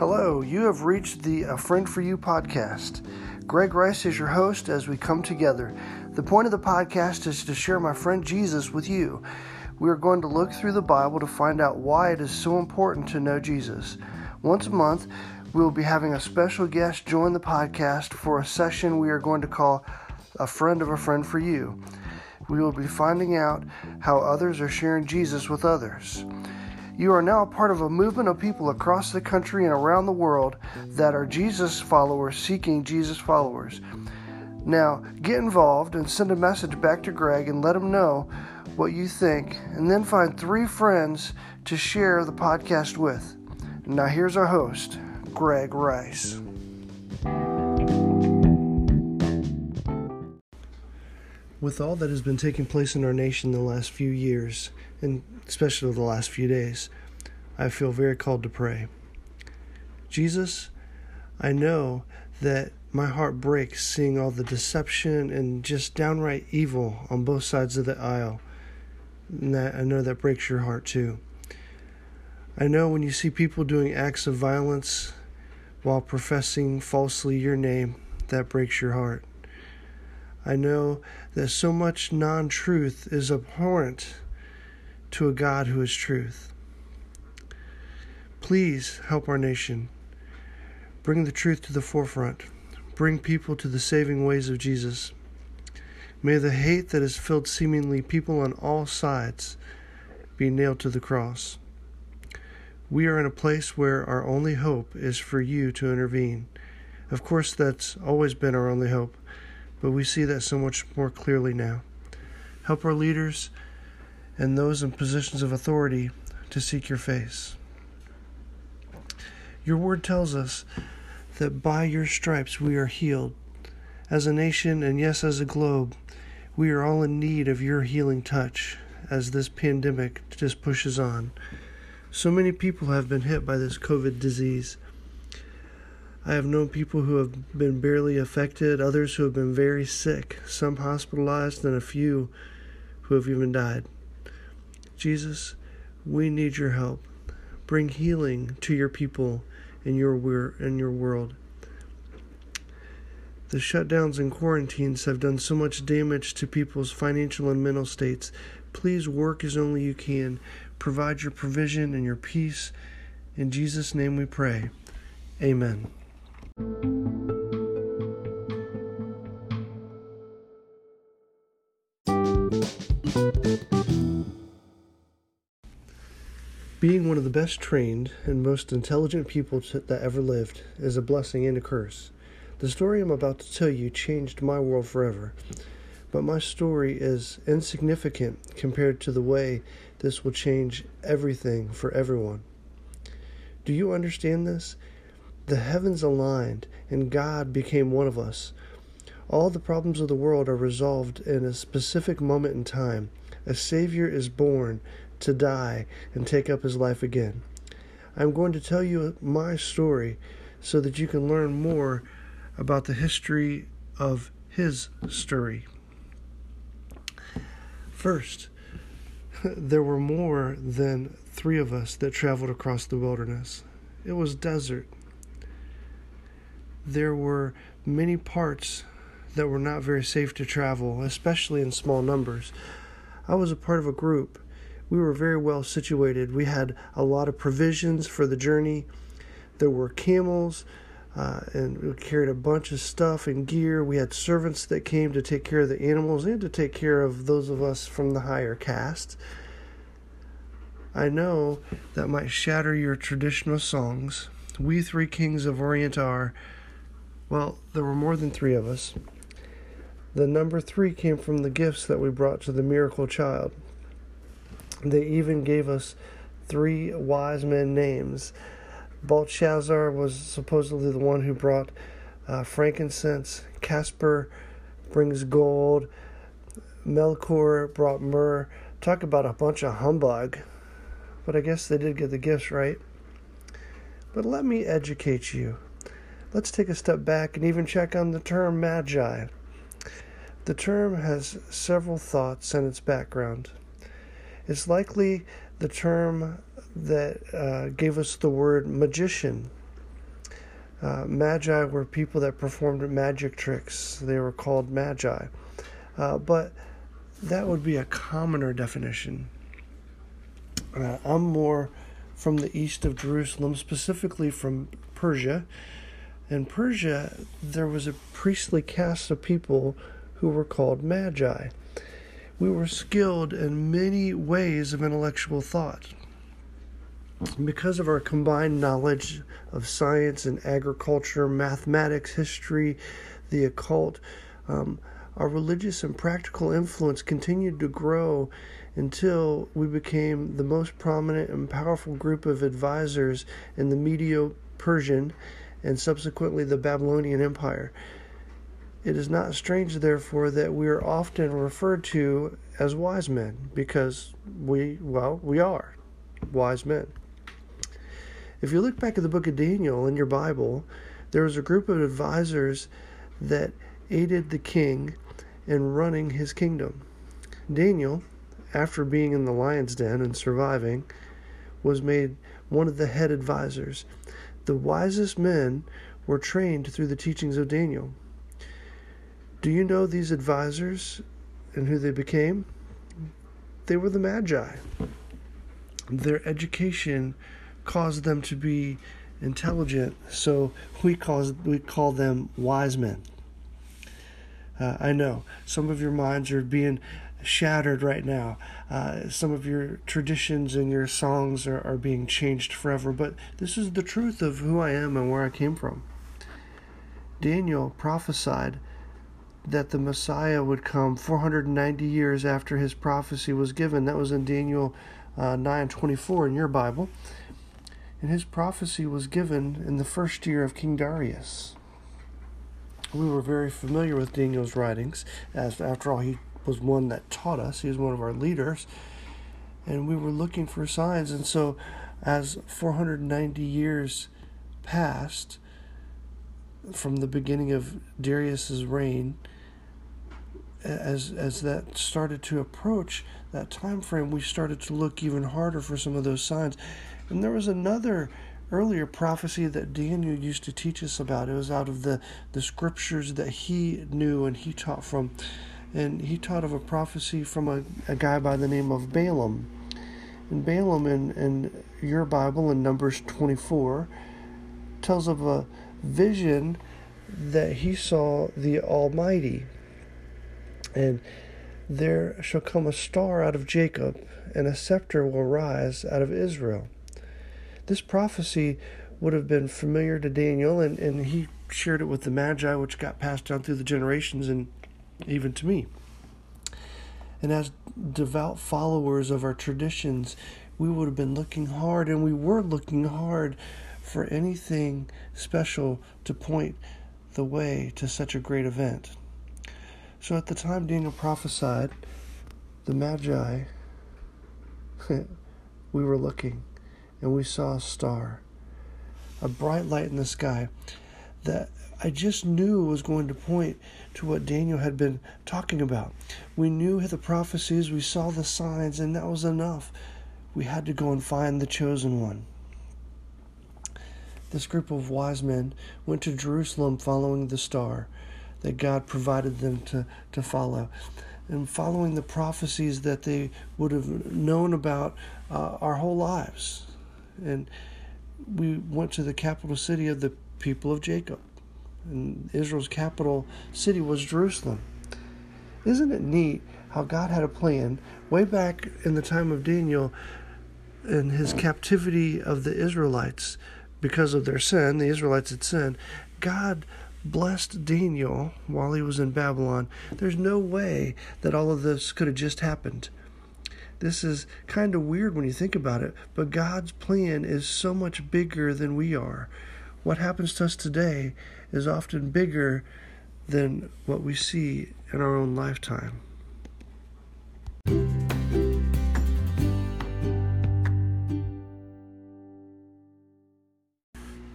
Hello, you have reached the A Friend for You podcast. Greg Rice is your host as we come together. The point of the podcast is to share my friend Jesus with you. We are going to look through the Bible to find out why it is so important to know Jesus. Once a month, we will be having a special guest join the podcast for a session we are going to call A Friend of a Friend for You. We will be finding out how others are sharing Jesus with others. You are now part of a movement of people across the country and around the world that are Jesus followers seeking Jesus followers. Now, get involved and send a message back to Greg and let him know what you think, and then find three friends to share the podcast with. Now, here's our host, Greg Rice. With all that has been taking place in our nation the last few years, and especially the last few days, I feel very called to pray. Jesus, I know that my heart breaks seeing all the deception and just downright evil on both sides of the aisle. And that I know that breaks your heart too. I know when you see people doing acts of violence while professing falsely your name, that breaks your heart. I know that so much non truth is abhorrent to a God who is truth. Please help our nation. Bring the truth to the forefront. Bring people to the saving ways of Jesus. May the hate that has filled seemingly people on all sides be nailed to the cross. We are in a place where our only hope is for you to intervene. Of course, that's always been our only hope, but we see that so much more clearly now. Help our leaders and those in positions of authority to seek your face. Your word tells us that by your stripes we are healed. As a nation, and yes, as a globe, we are all in need of your healing touch as this pandemic just pushes on. So many people have been hit by this COVID disease. I have known people who have been barely affected, others who have been very sick, some hospitalized, and a few who have even died. Jesus, we need your help. Bring healing to your people in your in your world. The shutdowns and quarantines have done so much damage to people's financial and mental states. Please work as only you can. Provide your provision and your peace. In Jesus' name we pray. Amen. Being one of the best trained and most intelligent people that ever lived is a blessing and a curse. The story I'm about to tell you changed my world forever, but my story is insignificant compared to the way this will change everything for everyone. Do you understand this? The heavens aligned and God became one of us. All the problems of the world are resolved in a specific moment in time. A Savior is born to die and take up his life again. I'm going to tell you my story so that you can learn more about the history of his story. First, there were more than three of us that traveled across the wilderness. It was desert. There were many parts that were not very safe to travel, especially in small numbers. I was a part of a group we were very well situated. We had a lot of provisions for the journey. There were camels, uh, and we carried a bunch of stuff and gear. We had servants that came to take care of the animals and to take care of those of us from the higher caste. I know that might shatter your traditional songs. We three kings of Orient are, well, there were more than three of us. The number three came from the gifts that we brought to the miracle child. They even gave us three wise men names. Belshazzar was supposedly the one who brought uh, frankincense. Casper brings gold. Melchior brought myrrh. Talk about a bunch of humbug. But I guess they did get the gifts right. But let me educate you. Let's take a step back and even check on the term magi. The term has several thoughts in its background. It's likely the term that uh, gave us the word magician. Uh, magi were people that performed magic tricks. They were called magi. Uh, but that would be a commoner definition. Uh, I'm more from the east of Jerusalem, specifically from Persia. In Persia, there was a priestly caste of people who were called magi. We were skilled in many ways of intellectual thought. Because of our combined knowledge of science and agriculture, mathematics, history, the occult, um, our religious and practical influence continued to grow until we became the most prominent and powerful group of advisors in the Medo Persian and subsequently the Babylonian Empire. It is not strange, therefore, that we are often referred to as wise men because we, well, we are wise men. If you look back at the book of Daniel in your Bible, there was a group of advisors that aided the king in running his kingdom. Daniel, after being in the lion's den and surviving, was made one of the head advisors. The wisest men were trained through the teachings of Daniel. Do you know these advisors and who they became? They were the Magi. Their education caused them to be intelligent, so we call, we call them wise men. Uh, I know some of your minds are being shattered right now. Uh, some of your traditions and your songs are, are being changed forever, but this is the truth of who I am and where I came from. Daniel prophesied that the Messiah would come 490 years after his prophecy was given. That was in Daniel uh, 9:24 in your Bible. And his prophecy was given in the first year of King Darius. We were very familiar with Daniel's writings, as after all, he was one that taught us. He was one of our leaders, and we were looking for signs. And so, as 490 years passed from the beginning of Darius's reign, as as that started to approach that time frame, we started to look even harder for some of those signs. And there was another earlier prophecy that Daniel used to teach us about. It was out of the, the scriptures that he knew and he taught from. And he taught of a prophecy from a, a guy by the name of Balaam. And Balaam in, in your Bible in Numbers 24 tells of a vision that he saw the Almighty. And there shall come a star out of Jacob, and a scepter will rise out of Israel. This prophecy would have been familiar to Daniel, and, and he shared it with the Magi, which got passed down through the generations and even to me. And as devout followers of our traditions, we would have been looking hard, and we were looking hard for anything special to point the way to such a great event. So at the time Daniel prophesied, the Magi, we were looking, and we saw a star, a bright light in the sky that I just knew was going to point to what Daniel had been talking about. We knew the prophecies, we saw the signs, and that was enough. We had to go and find the chosen one. This group of wise men went to Jerusalem following the star that God provided them to, to follow. And following the prophecies that they would have known about uh, our whole lives. And we went to the capital city of the people of Jacob. And Israel's capital city was Jerusalem. Isn't it neat how God had a plan way back in the time of Daniel in his captivity of the Israelites because of their sin? The Israelites had sinned. God blessed Daniel while he was in Babylon. There's no way that all of this could have just happened. This is kind of weird when you think about it, but God's plan is so much bigger than we are. What happens to us today is often bigger than what we see in our own lifetime.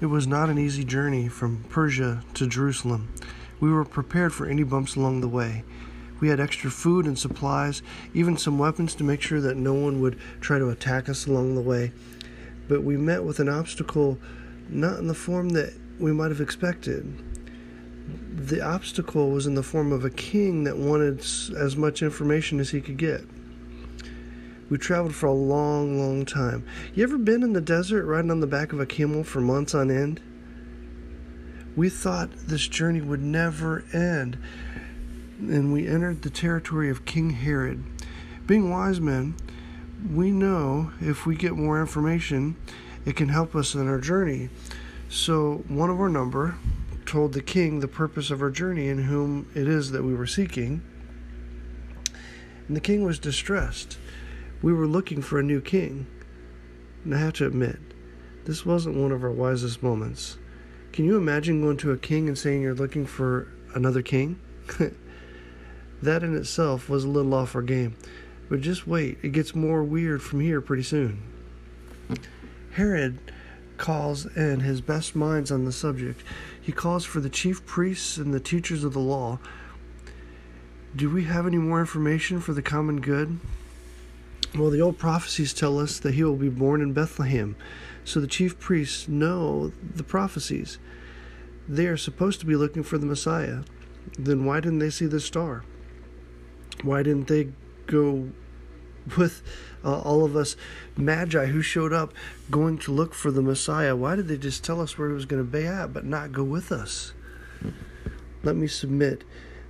It was not an easy journey from Persia to Jerusalem. We were prepared for any bumps along the way. We had extra food and supplies, even some weapons to make sure that no one would try to attack us along the way. But we met with an obstacle not in the form that we might have expected. The obstacle was in the form of a king that wanted as much information as he could get. We traveled for a long, long time. You ever been in the desert riding on the back of a camel for months on end? We thought this journey would never end. And we entered the territory of King Herod. Being wise men, we know if we get more information, it can help us in our journey. So, one of our number told the king the purpose of our journey and whom it is that we were seeking. And the king was distressed. We were looking for a new king. And I have to admit, this wasn't one of our wisest moments. Can you imagine going to a king and saying you're looking for another king? that in itself was a little off our game. But just wait, it gets more weird from here pretty soon. Herod calls in his best minds on the subject. He calls for the chief priests and the teachers of the law. Do we have any more information for the common good? Well, the old prophecies tell us that he will be born in Bethlehem. So the chief priests know the prophecies. They are supposed to be looking for the Messiah. Then why didn't they see the star? Why didn't they go with uh, all of us magi who showed up going to look for the Messiah? Why did they just tell us where he was going to be at but not go with us? Let me submit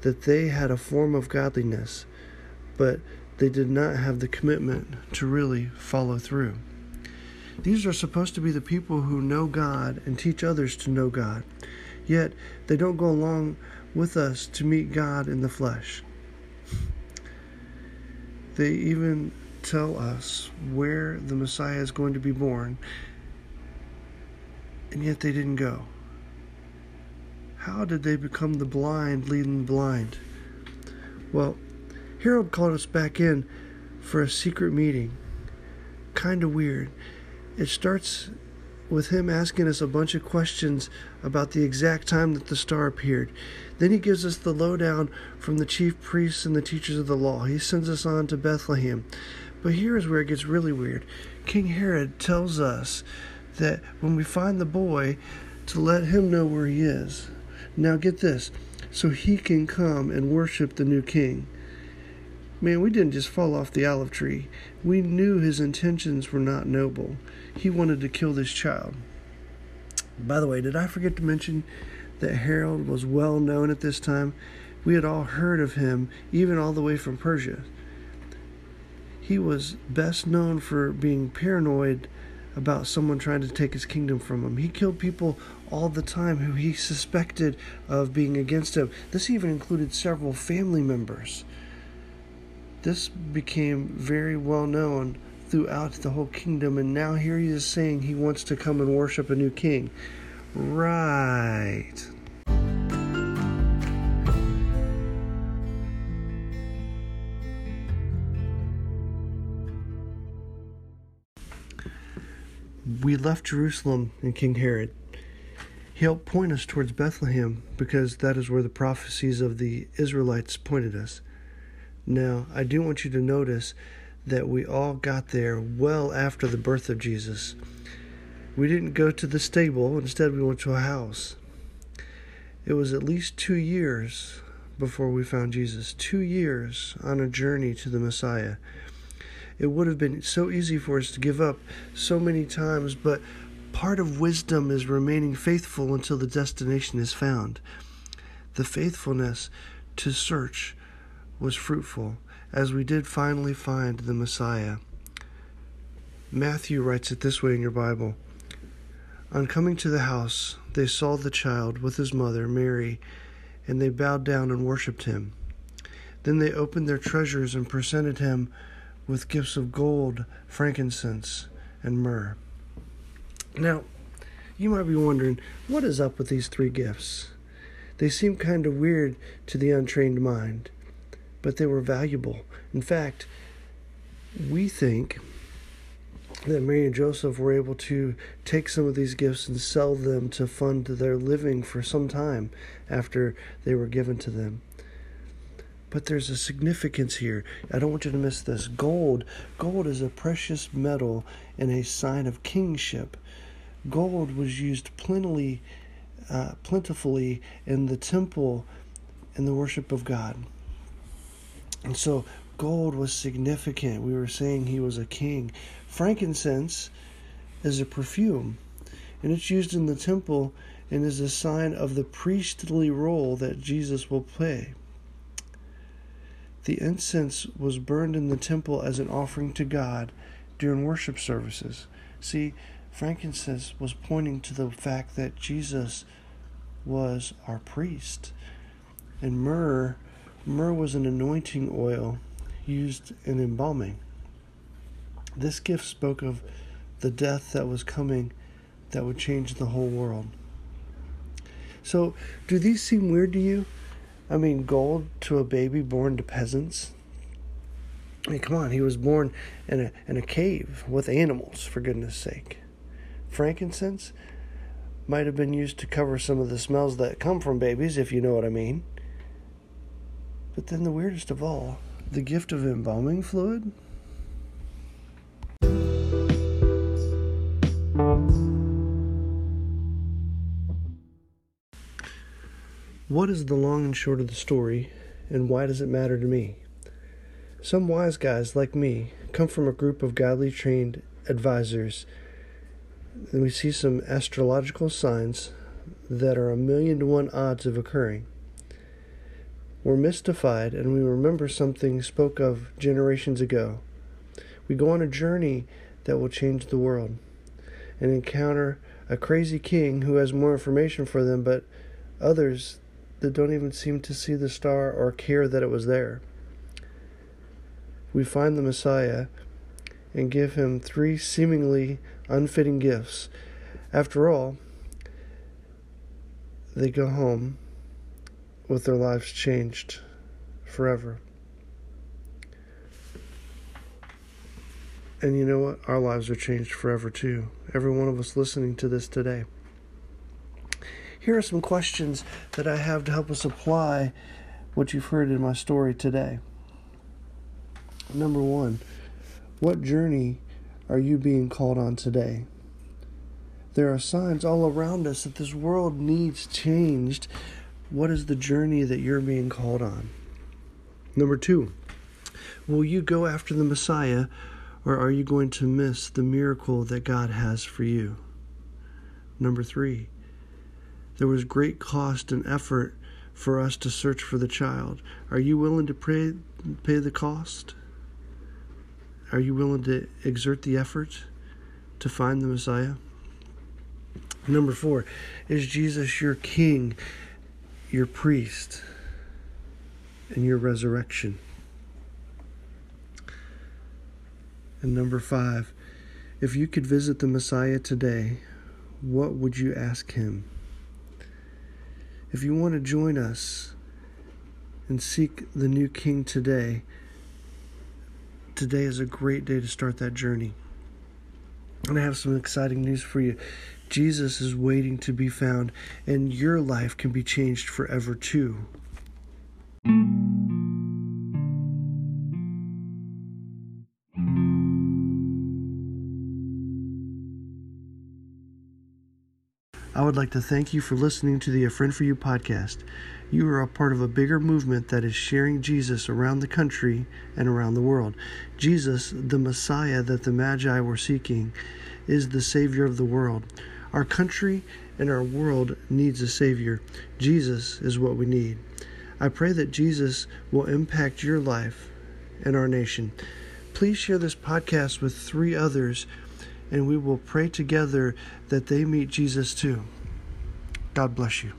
that they had a form of godliness, but they did not have the commitment to really follow through. These are supposed to be the people who know God and teach others to know God. Yet they don't go along with us to meet God in the flesh. They even tell us where the Messiah is going to be born, and yet they didn't go. How did they become the blind leading the blind? Well, Herod called us back in for a secret meeting. Kind of weird. It starts with him asking us a bunch of questions about the exact time that the star appeared. Then he gives us the lowdown from the chief priests and the teachers of the law. He sends us on to Bethlehem. But here is where it gets really weird. King Herod tells us that when we find the boy, to let him know where he is. Now, get this so he can come and worship the new king. Man, we didn't just fall off the olive tree. We knew his intentions were not noble. He wanted to kill this child. By the way, did I forget to mention that Herod was well known at this time? We had all heard of him, even all the way from Persia. He was best known for being paranoid about someone trying to take his kingdom from him. He killed people all the time who he suspected of being against him. This even included several family members. This became very well known throughout the whole kingdom, and now here he is saying he wants to come and worship a new king. Right. We left Jerusalem and King Herod. He helped point us towards Bethlehem because that is where the prophecies of the Israelites pointed us. Now, I do want you to notice that we all got there well after the birth of Jesus. We didn't go to the stable, instead, we went to a house. It was at least two years before we found Jesus, two years on a journey to the Messiah. It would have been so easy for us to give up so many times, but part of wisdom is remaining faithful until the destination is found. The faithfulness to search was fruitful, as we did finally find the Messiah. Matthew writes it this way in your Bible On coming to the house, they saw the child with his mother, Mary, and they bowed down and worshipped him. Then they opened their treasures and presented him with gifts of gold, frankincense, and myrrh. Now, you might be wondering, what is up with these three gifts? They seem kind of weird to the untrained mind but they were valuable. In fact, we think that Mary and Joseph were able to take some of these gifts and sell them to fund their living for some time after they were given to them. But there's a significance here. I don't want you to miss this. Gold, gold is a precious metal and a sign of kingship. Gold was used plentifully uh, plentifully in the temple in the worship of God. And so gold was significant. We were saying he was a king. Frankincense is a perfume, and it's used in the temple and is a sign of the priestly role that Jesus will play. The incense was burned in the temple as an offering to God during worship services. See, frankincense was pointing to the fact that Jesus was our priest. And myrrh, myrrh was an anointing oil used in embalming. This gift spoke of the death that was coming that would change the whole world. So, do these seem weird to you? I mean, gold to a baby born to peasants? I mean, come on, he was born in a, in a cave with animals, for goodness sake. Frankincense might have been used to cover some of the smells that come from babies, if you know what I mean. But then the weirdest of all, the gift of embalming fluid? What is the long and short of the story, and why does it matter to me? Some wise guys like me come from a group of godly trained advisors, and we see some astrological signs that are a million to one odds of occurring. We're mystified and we remember something spoke of generations ago. We go on a journey that will change the world and encounter a crazy king who has more information for them, but others that don't even seem to see the star or care that it was there. We find the Messiah and give him three seemingly unfitting gifts. After all, they go home with their lives changed forever. And you know what? Our lives are changed forever too. Every one of us listening to this today here are some questions that I have to help us apply what you've heard in my story today. Number one, what journey are you being called on today? There are signs all around us that this world needs changed. What is the journey that you're being called on? Number two, will you go after the Messiah or are you going to miss the miracle that God has for you? Number three, there was great cost and effort for us to search for the child. Are you willing to pay, pay the cost? Are you willing to exert the effort to find the Messiah? Number four, is Jesus your king, your priest, and your resurrection? And number five, if you could visit the Messiah today, what would you ask him? If you want to join us and seek the new King today, today is a great day to start that journey. And I have some exciting news for you. Jesus is waiting to be found, and your life can be changed forever too. I would like to thank you for listening to the A Friend for You podcast. You are a part of a bigger movement that is sharing Jesus around the country and around the world. Jesus, the Messiah that the Magi were seeking, is the Savior of the world. Our country and our world needs a Savior. Jesus is what we need. I pray that Jesus will impact your life and our nation. Please share this podcast with three others and we will pray together that they meet Jesus too. God bless you.